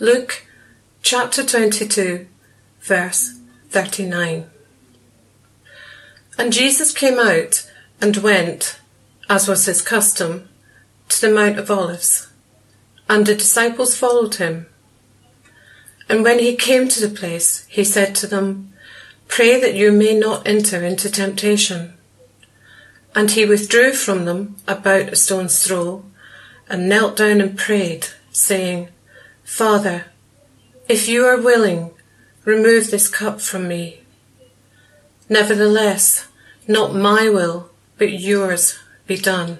Luke chapter 22, verse 39. And Jesus came out and went, as was his custom, to the Mount of Olives, and the disciples followed him. And when he came to the place, he said to them, Pray that you may not enter into temptation. And he withdrew from them about a stone's throw, and knelt down and prayed, saying, Father, if you are willing, remove this cup from me. Nevertheless, not my will, but yours be done.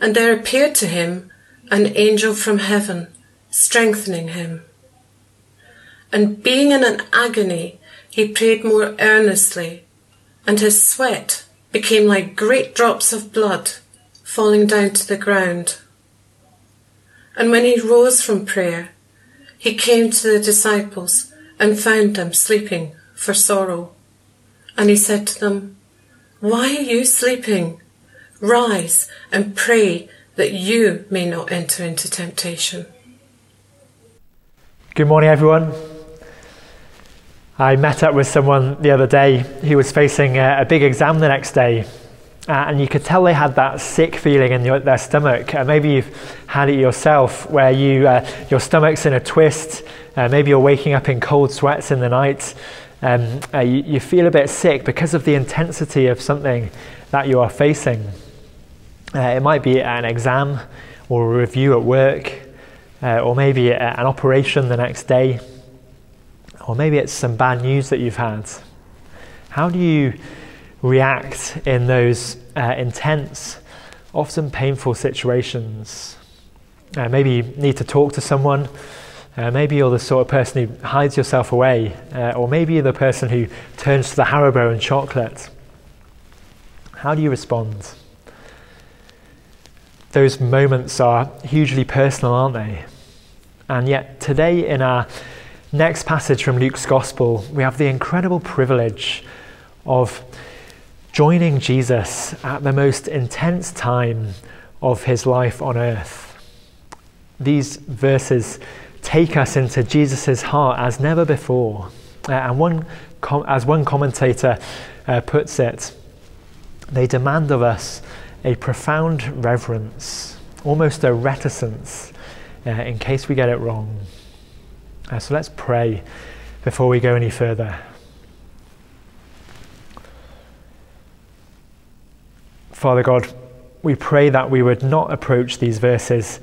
And there appeared to him an angel from heaven, strengthening him. And being in an agony, he prayed more earnestly, and his sweat became like great drops of blood falling down to the ground. And when he rose from prayer, he came to the disciples and found them sleeping for sorrow. And he said to them, Why are you sleeping? Rise and pray that you may not enter into temptation. Good morning, everyone. I met up with someone the other day who was facing a, big exam the next day, uh, and you could tell they had that sick feeling in your, their stomach. Uh, maybe you've had it yourself, where you, uh, your stomach's in a twist. Uh, maybe you're waking up in cold sweats in the night. Um, uh, you, you, feel a bit sick because of the intensity of something that you are facing. Uh, it might be an exam or a review at work, or maybe an operation the next day, or maybe it's some bad news that you've had. How do you react in those uh, intense, often painful situations. Uh, maybe you need to talk to someone. Uh, maybe you're the sort of person who hides yourself away, uh, or maybe you're the person who turns to the Haribo and chocolate. How do you respond? Those moments are hugely personal, aren't they? And yet, today in our next passage from Luke's Gospel, we have the incredible privilege of joining Jesus at the most intense time of his life on earth. These verses take us into Jesus' heart as never before. Uh, and one com- as one commentator uh, puts it, they demand of us a profound reverence, almost a reticence, uh, in case we get it wrong. Uh, so let's pray before we go any further. Father God, we pray that we would not approach these verses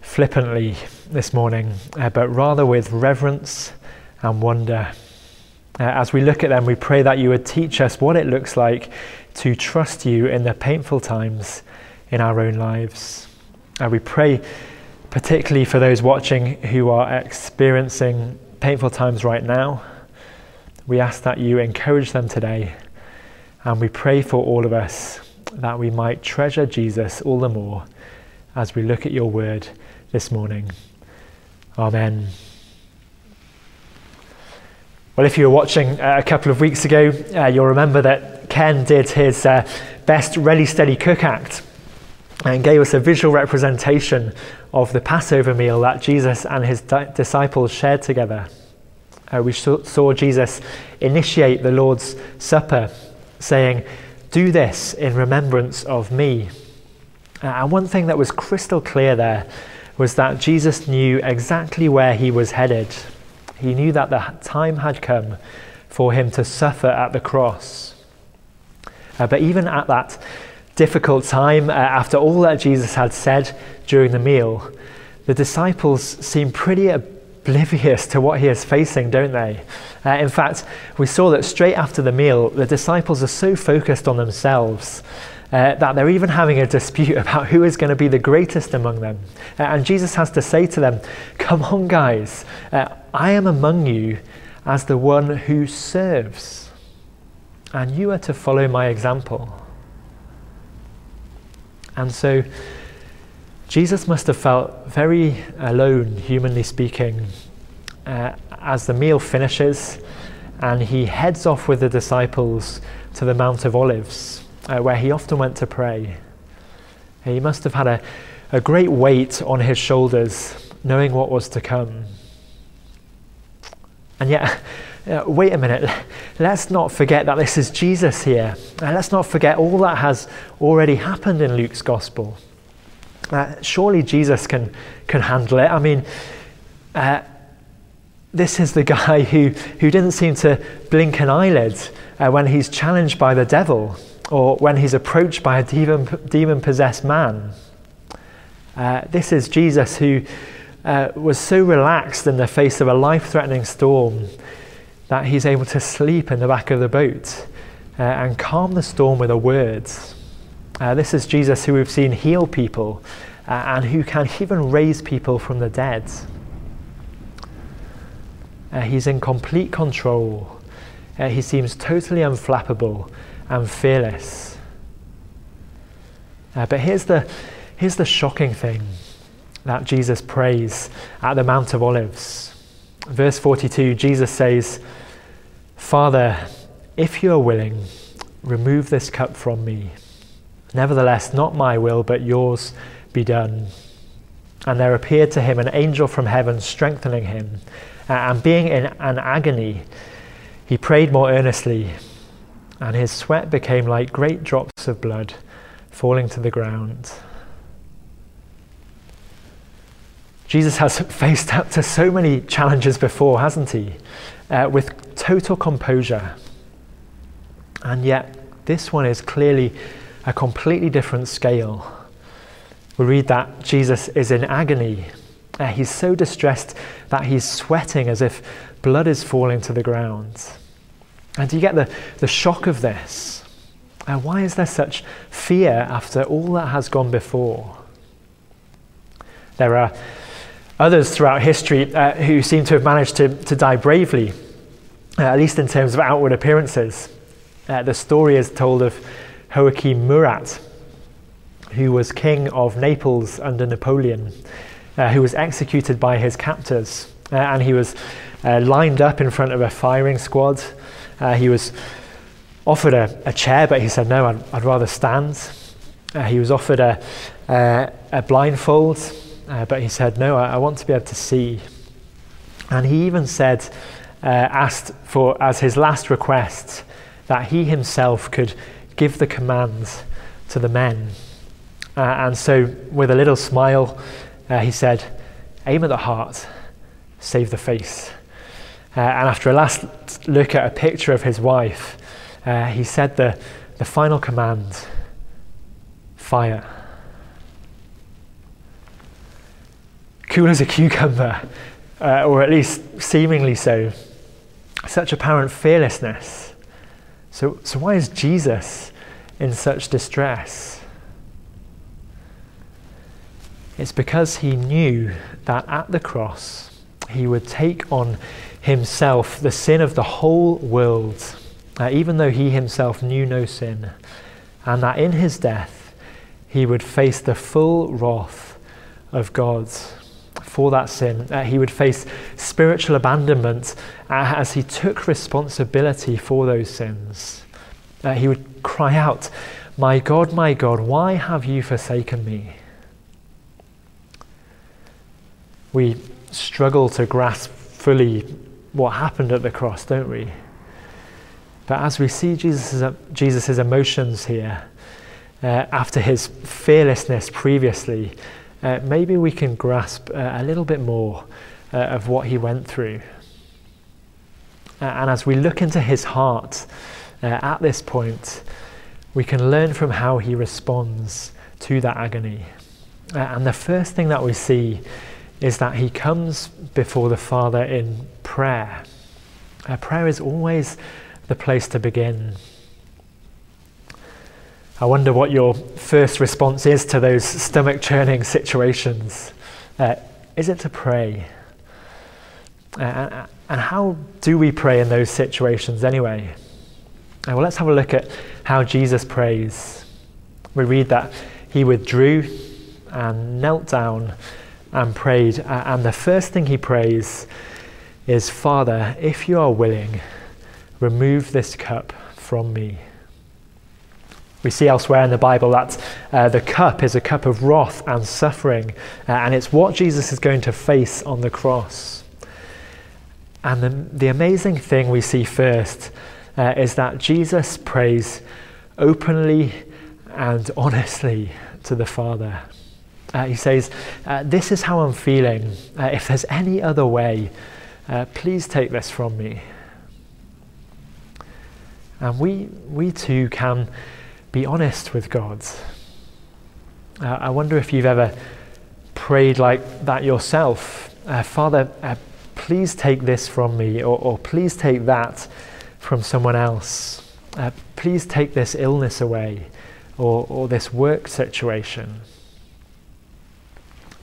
flippantly this morning, uh, but rather with reverence and wonder. Uh, as we look at them, we pray that you would teach us what it looks like to trust you in the painful times in our own lives. Uh, we pray particularly for those watching who are experiencing painful times right now. We ask that you encourage them today, and we pray for all of us that we might treasure Jesus all the more as we look at your word this morning. Amen. Well, if you were watching uh, a couple of weeks ago, uh, you'll remember that Ken did his uh, best Ready Steady Cook act and gave us a visual representation of the Passover meal that Jesus and his di- disciples shared together. Uh, we saw, saw Jesus initiate the Lord's Supper, saying, do this in remembrance of me. Uh, and one thing that was crystal clear there was that Jesus knew exactly where he was headed. He knew that the time had come for him to suffer at the cross. Uh, but even at that difficult time, uh, after all that Jesus had said during the meal, the disciples seemed pretty oblivious to what he is facing, don't they? Uh, in fact, we saw that straight after the meal, the disciples are so focused on themselves uh, that they're even having a dispute about who is going to be the greatest among them. Uh, and Jesus has to say to them, Come on, guys, uh, I am among you as the one who serves, and you are to follow my example. And so, Jesus must have felt very alone, humanly speaking, uh, as the meal finishes and he heads off with the disciples to the Mount of Olives, uh, where he often went to pray. He must have had a, a great weight on his shoulders knowing what was to come. And yet, uh, wait a minute, let's not forget that this is Jesus here. Uh, let's not forget all that has already happened in Luke's gospel. Surely Jesus can, can handle it. I mean, uh, this is the guy who, who didn't seem to blink an eyelid uh, when he's challenged by the devil or when he's approached by a demon, demon possessed man. Uh, this is Jesus who uh, was so relaxed in the face of a life threatening storm that he's able to sleep in the back of the boat uh, and calm the storm with a word. Uh, this is Jesus who we've seen heal people uh, and who can even raise people from the dead. Uh, he's in complete control. Uh, he seems totally unflappable and fearless. Uh, but here's the, here's the shocking thing that Jesus prays at the Mount of Olives. Verse 42, Jesus says, Father, if you are willing, remove this cup from me. Nevertheless, not my will, but yours be done. And there appeared to him an angel from heaven strengthening him. And being in an agony, he prayed more earnestly, and his sweat became like great drops of blood falling to the ground. Jesus has faced up to so many challenges before, hasn't he? Uh, with total composure. And yet, this one is clearly a completely different scale. We read that Jesus is in agony uh, he's so distressed that he's sweating as if blood is falling to the ground. And do you get the, the shock of this? Uh, why is there such fear after all that has gone before? There are others throughout history uh, who seem to have managed to, to die bravely, uh, at least in terms of outward appearances. Uh, the story is told of Joachim Murat, who was king of Naples under Napoleon uh, who was executed by his captors. Uh, and he was uh, lined up in front of a firing squad. Uh, he was offered a, a, chair, but he said, No, I'd, I'd rather stand. Uh, he was offered a, a blindfold, but he said, No, I, I, want to be able to see. And he even said, asked for, as his last request, that he himself could give the commands to the men. Uh, and so, with a little smile, uh, he said, Aim at the heart, save the face. Uh, and after a last look at a picture of his wife, uh, he said the, the final command fire. Cool as a cucumber, uh, or at least seemingly so. Such apparent fearlessness. So, so why is Jesus in such distress? It's because he knew that at the cross he would take on himself the sin of the whole world, uh, even though he himself knew no sin, and that in his death he would face the full wrath of God for that sin. Uh, he would face spiritual abandonment uh, as he took responsibility for those sins. He would cry out, My God, my God, why have you forsaken me? we struggle to grasp fully what happened at the cross, don't we? But as we see Jesus' Jesus's emotions here, uh, after his fearlessness previously, uh, maybe we can grasp uh, a little bit more uh, of what he went through. Uh, and as we look into his heart uh, at this point, we can learn from how he responds to that agony. and the first thing that we see is that he comes before the Father in prayer. Uh, prayer is always the place to begin. I wonder what your first response is to those stomach churning situations. Uh, is it to pray? Uh, and how do we pray in those situations anyway? Uh, well, let's have a look at how Jesus prays. We read that he withdrew and knelt down and prayed. And the first thing he prays is, Father, if you are willing, remove this cup from me. We see elsewhere in the Bible that uh, the cup is a cup of wrath and suffering, uh, and it's what Jesus is going to face on the cross. And the, the amazing thing we see first uh, is that Jesus prays openly and honestly to the Father. Uh, he says, uh, This is how I'm feeling. Uh, if there's any other way, please take this from me. And we, we too can be honest with God. Uh, I wonder if you've ever prayed like that yourself. Uh, Father, uh, please take this from me, or, or, please take that from someone else. Uh, please take this illness away, or, or this work situation.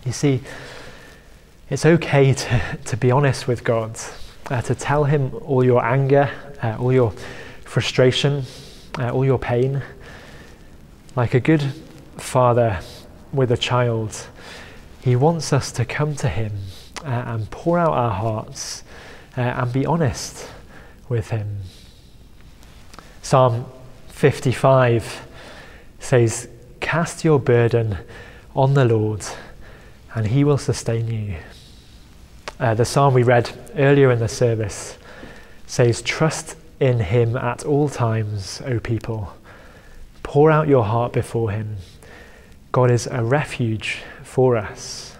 You see, it's okay to, to be honest with God, uh, to tell Him all your anger, uh, all your frustration, all your pain like a good father with a child, he wants us to come to him uh, and pour out our hearts uh, and be honest with him. Psalm 55 says, Cast your burden on the Lord, and he will sustain you. Uh, the psalm we read earlier in the service says, Trust in him at all times, O people. Pour out your heart before Him. God is a refuge for us.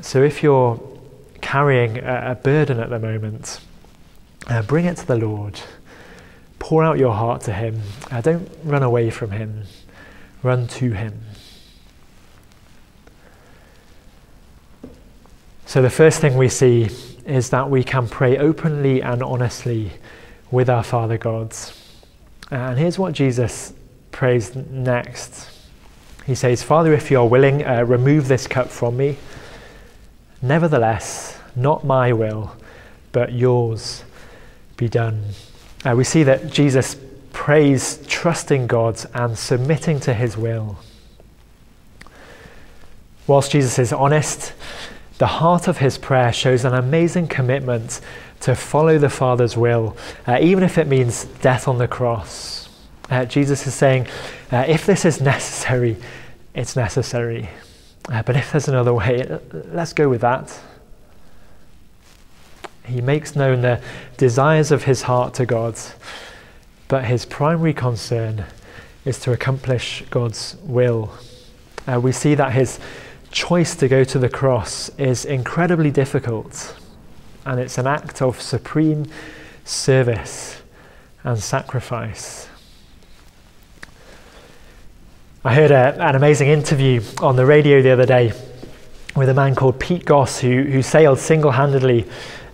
So if you're carrying a, a burden at the moment, uh, bring it to the Lord. Pour out your heart to Him. Uh, don't run away from Him, run to Him. So, the first thing we see is that we can pray openly and honestly with our Father God. And here's what Jesus prays next. He says, Father, if you are willing, uh, remove this cup from me. Nevertheless, not my will, but yours be done. Uh, we see that Jesus prays trusting God and submitting to his will. Whilst Jesus is honest, the heart of his prayer shows an amazing commitment to follow the Father's will, uh, even if it means death on the cross. Uh, Jesus is saying, uh, if this is necessary, it's necessary. Uh, but if there's another way, let's go with that. He makes known the desires of his heart to God, but his primary concern is to accomplish God's will. Uh, we see that his choice to go to the cross is incredibly difficult and it's an act of supreme service and sacrifice. I heard a, an amazing interview on the radio the other day with a man called Pete Goss who, who sailed single handedly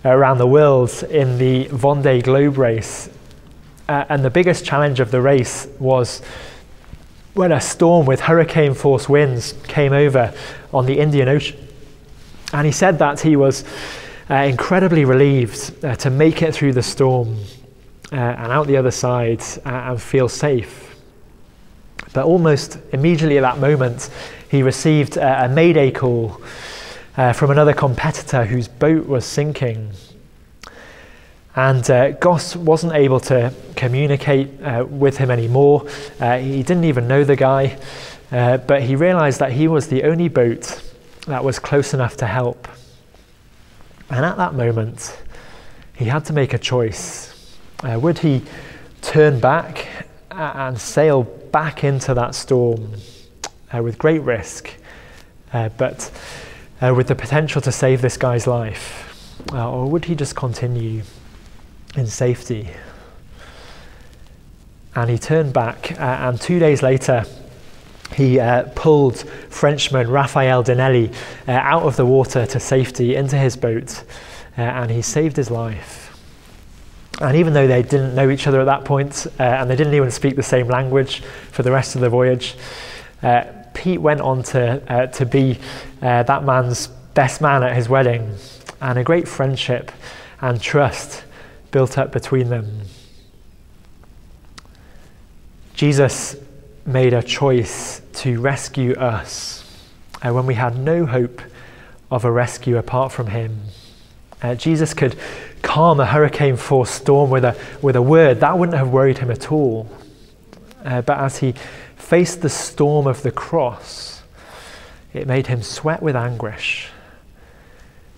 around the world in the Vendée Globe race. Uh, and the biggest challenge of the race was when a storm with hurricane force winds came over on the Indian Ocean. And he said that he was uh, incredibly relieved uh, to make it through the storm uh, and out the other side uh, and feel safe. But almost immediately at that moment, he received a mayday call uh, from another competitor whose boat was sinking. And uh, Goss wasn't able to communicate uh, with him anymore. Uh, he didn't even know the guy, uh, but he realized that he was the only boat that was close enough to help. And at that moment, he had to make a choice. Uh, would he turn back and sail back into that storm uh, with great risk, uh, but uh, with the potential to save this guy's life? Uh, or would he just continue in safety? And he turned back, uh, and two days later, he uh, pulled Frenchman Raphael Dinelli uh, out of the water to safety into his boat, and he saved his life. And even though they didn't know each other at that point, uh, and they didn't even speak the same language for the rest of the voyage, uh, Pete went on to, uh, to be that man's best man at his wedding, and a great friendship and trust built up between them. Jesus made a choice to rescue us uh, when we had no hope of a rescue apart from him. Uh, Jesus could calm a hurricane force storm with a, with a word, that wouldn't have worried him at all. Uh, but as he faced the storm of the cross, it made him sweat with anguish.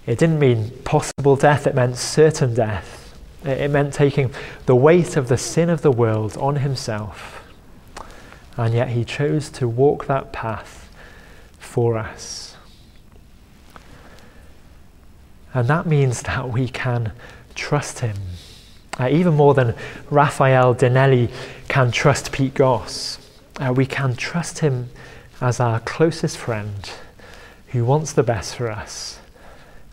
It didn't mean possible death, it meant certain death. It, meant taking the weight of the sin of the world on himself. And yet he chose to walk that path for us. And that means that we can trust him. Uh, even more than Raphael Dinelli can trust Pete Goss, uh, we can trust him as our closest friend who wants the best for us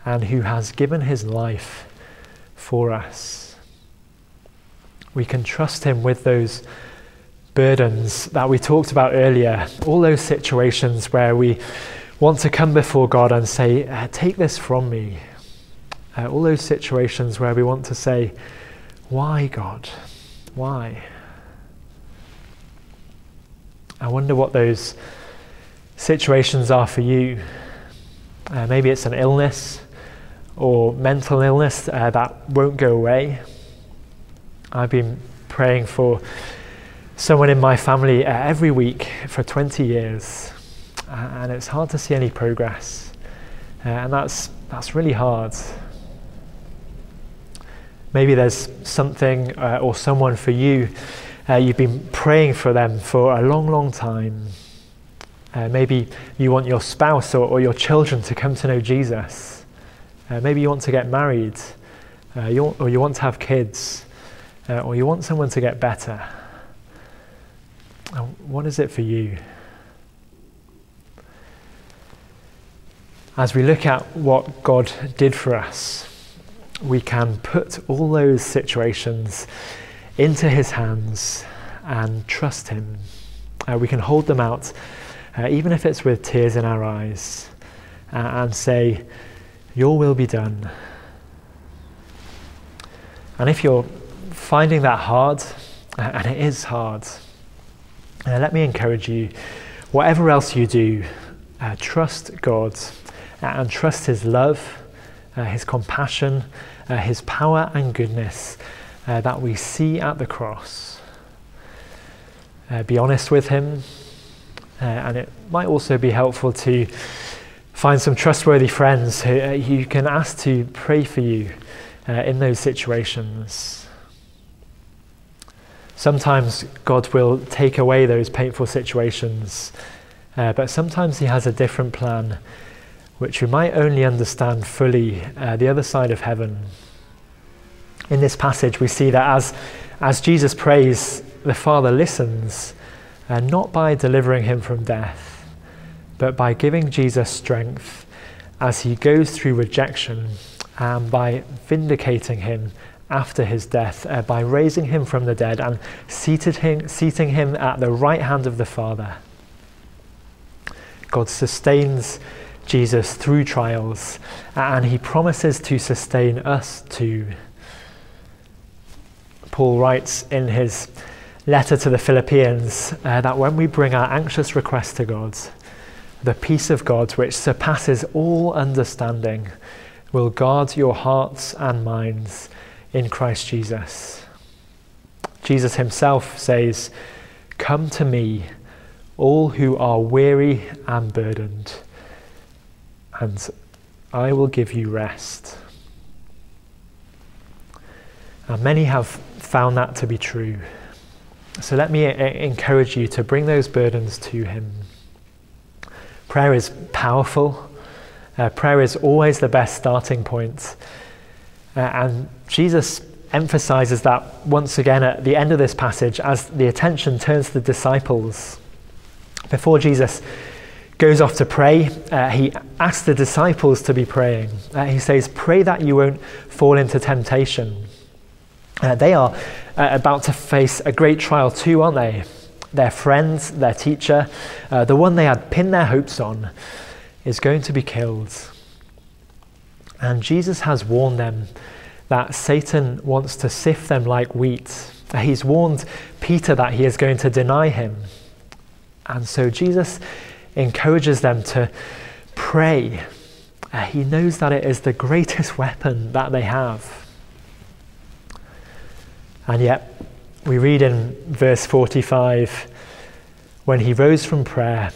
and who has given his life for us. We can trust him with those burdens that we talked about earlier, all those situations where we want to come before God and say, uh, Take this from me. Uh, all those situations where we want to say, Why, God? Why? I wonder what those situations are for you. Uh, maybe it's an illness or mental illness uh, that won't go away. I've been praying for someone in my family uh, every week for 20 years, uh, and it's hard to see any progress. Uh, and that's, that's really hard. Maybe there's something uh, or someone for you, uh, you've been praying for them for a long, long time. Uh, maybe you want your spouse or, or, your children to come to know Jesus. Uh, maybe you want to get married, uh, you or you want to have kids, uh, or you want someone to get better. what is it for you? As we look at what God did for us, we can put all those situations into His hands and trust Him. Uh, we can hold them out, uh, even if it's with tears in our eyes, uh, and say, Your will be done. And if you're finding that hard, uh, and it is hard, uh, let me encourage you whatever else you do, uh, trust God and trust His love, His compassion, his power and goodness uh, that we see at the cross. Uh, be honest with him, uh, and it might also be helpful to find some trustworthy friends who uh, you can ask to pray for you uh, in those situations. Sometimes God will take away those painful situations, but sometimes He has a different plan which we might only understand fully uh, the other side of heaven. In this passage, we see that as, as Jesus prays, the Father listens, uh, not by delivering him from death, but by giving Jesus strength as he goes through rejection and by vindicating him after his death, uh, by raising him from the dead and him, seating him at the right hand of the Father. God sustains Jesus through trials, and he promises to sustain us too. Paul writes in his letter to the Philippians uh, that when we bring our anxious requests to God, the peace of God, which surpasses all understanding, will guard your hearts and minds in Christ Jesus. Jesus himself says, Come to me, all who are weary and burdened and I will give you rest. And many have found that to be true. So let me encourage you to bring those burdens to Him. Prayer is powerful. Uh, prayer is always the best starting point. Uh, and Jesus emphasizes that once again at the end of this passage as the attention turns to the disciples. Before Jesus goes off to pray. Uh, he asks the disciples to be praying. Uh, he says, Pray that you won't fall into temptation. Uh, they are uh, about to face a great trial too, aren't they? Their friends, their teacher, uh, the one they had pinned their hopes on, is going to be killed. And Jesus has warned them that Satan wants to sift them like wheat. He's warned Peter that he is going to deny him. And so Jesus encourages them to pray. Uh, he knows that it is the greatest weapon that they have. And yet, we read in verse 45 when he rose from prayer,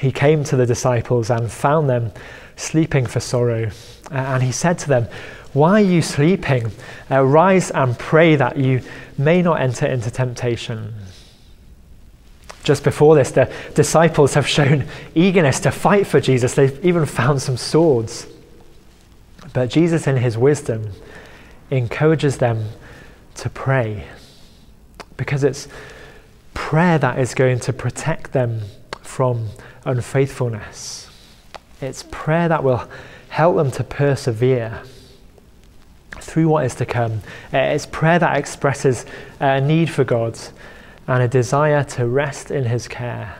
he came to the disciples and found them sleeping for sorrow. And he said to them, Why are you sleeping? Uh, rise and pray that you may not enter into temptation. Just before this, the disciples have shown eagerness to fight for Jesus. They've even found some swords. But Jesus, in his wisdom, encourages them to pray because it's prayer that is going to protect them from unfaithfulness. It's prayer that will help them to persevere through what is to come. It's prayer that expresses a need for God and a desire to rest in His care.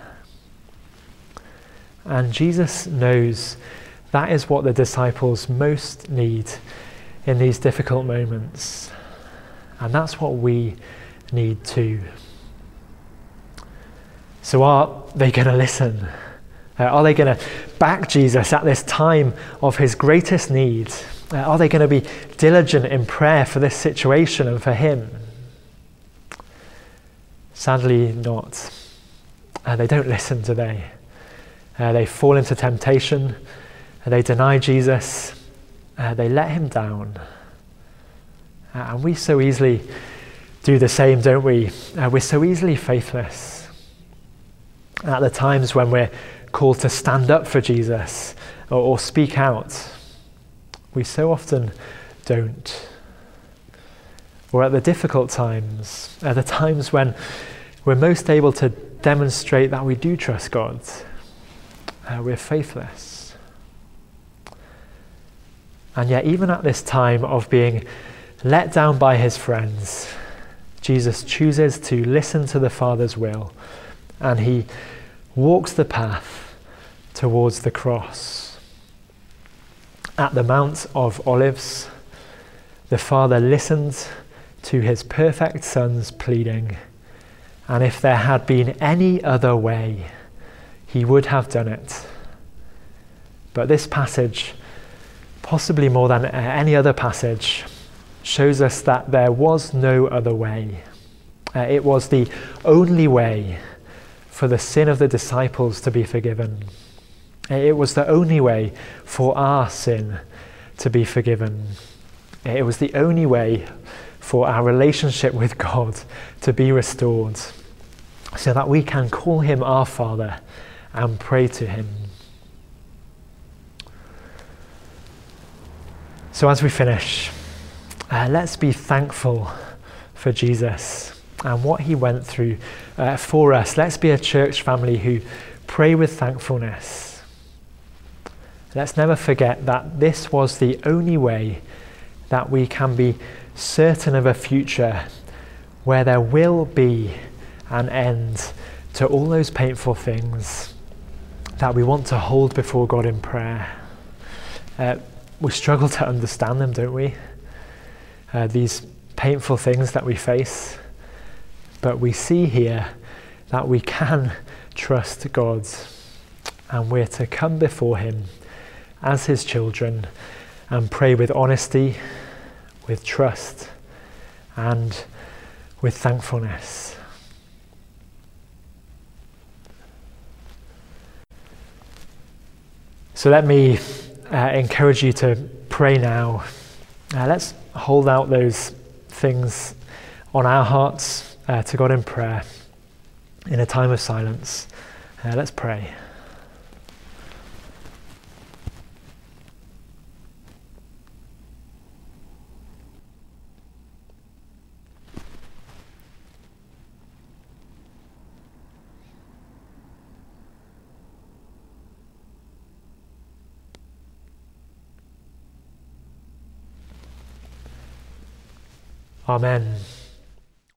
And Jesus knows that is what the disciples most need in these difficult moments. And that's what we need too. So, are they going to listen? Uh, are they going to back Jesus at this time of his greatest need? Uh, are they going to be diligent in prayer for this situation and for him? Sadly, not. Uh, they don't listen, they? Uh, they fall into temptation. Uh, they deny Jesus. Uh, they let him down. And we so easily do the same, don't we? we're so easily faithless. At the times when we're called to stand up for Jesus or, or speak out, we so often don't. Or at the difficult times, at the times when we're most able to demonstrate that we do trust God, uh, we're faithless. And yet, even at this time of being let down by his friends, Jesus chooses to listen to the Father's will and he walks the path towards the cross. At the Mount of Olives, the Father listened to his perfect Son's pleading, and if there had been any other way, he would have done it. But this passage, possibly more than any other passage, shows us that there was no other way. Uh, it was the only way for the sin of the disciples to be forgiven. It was the only way for our sin to be forgiven. It was the only way for our relationship with God to be restored so that we can call Him our Father and pray to Him. So, as we finish, uh, let's be thankful for Jesus and what he went through uh, for us. Let's be a church family who pray with thankfulness. Let's never forget that this was the only way that we can be certain of a future where there will be an end to all those painful things that we want to hold before God in prayer. Uh, we struggle to understand them, don't we? Uh, these painful things that we face. But we see here that we can trust God and we're to come before Him as His children and pray with honesty, with trust, and with thankfulness. So let me uh, encourage you to pray now. Uh, let's hold out those things on our hearts uh, to God in prayer in a time of silence. Uh, let's pray. Amen.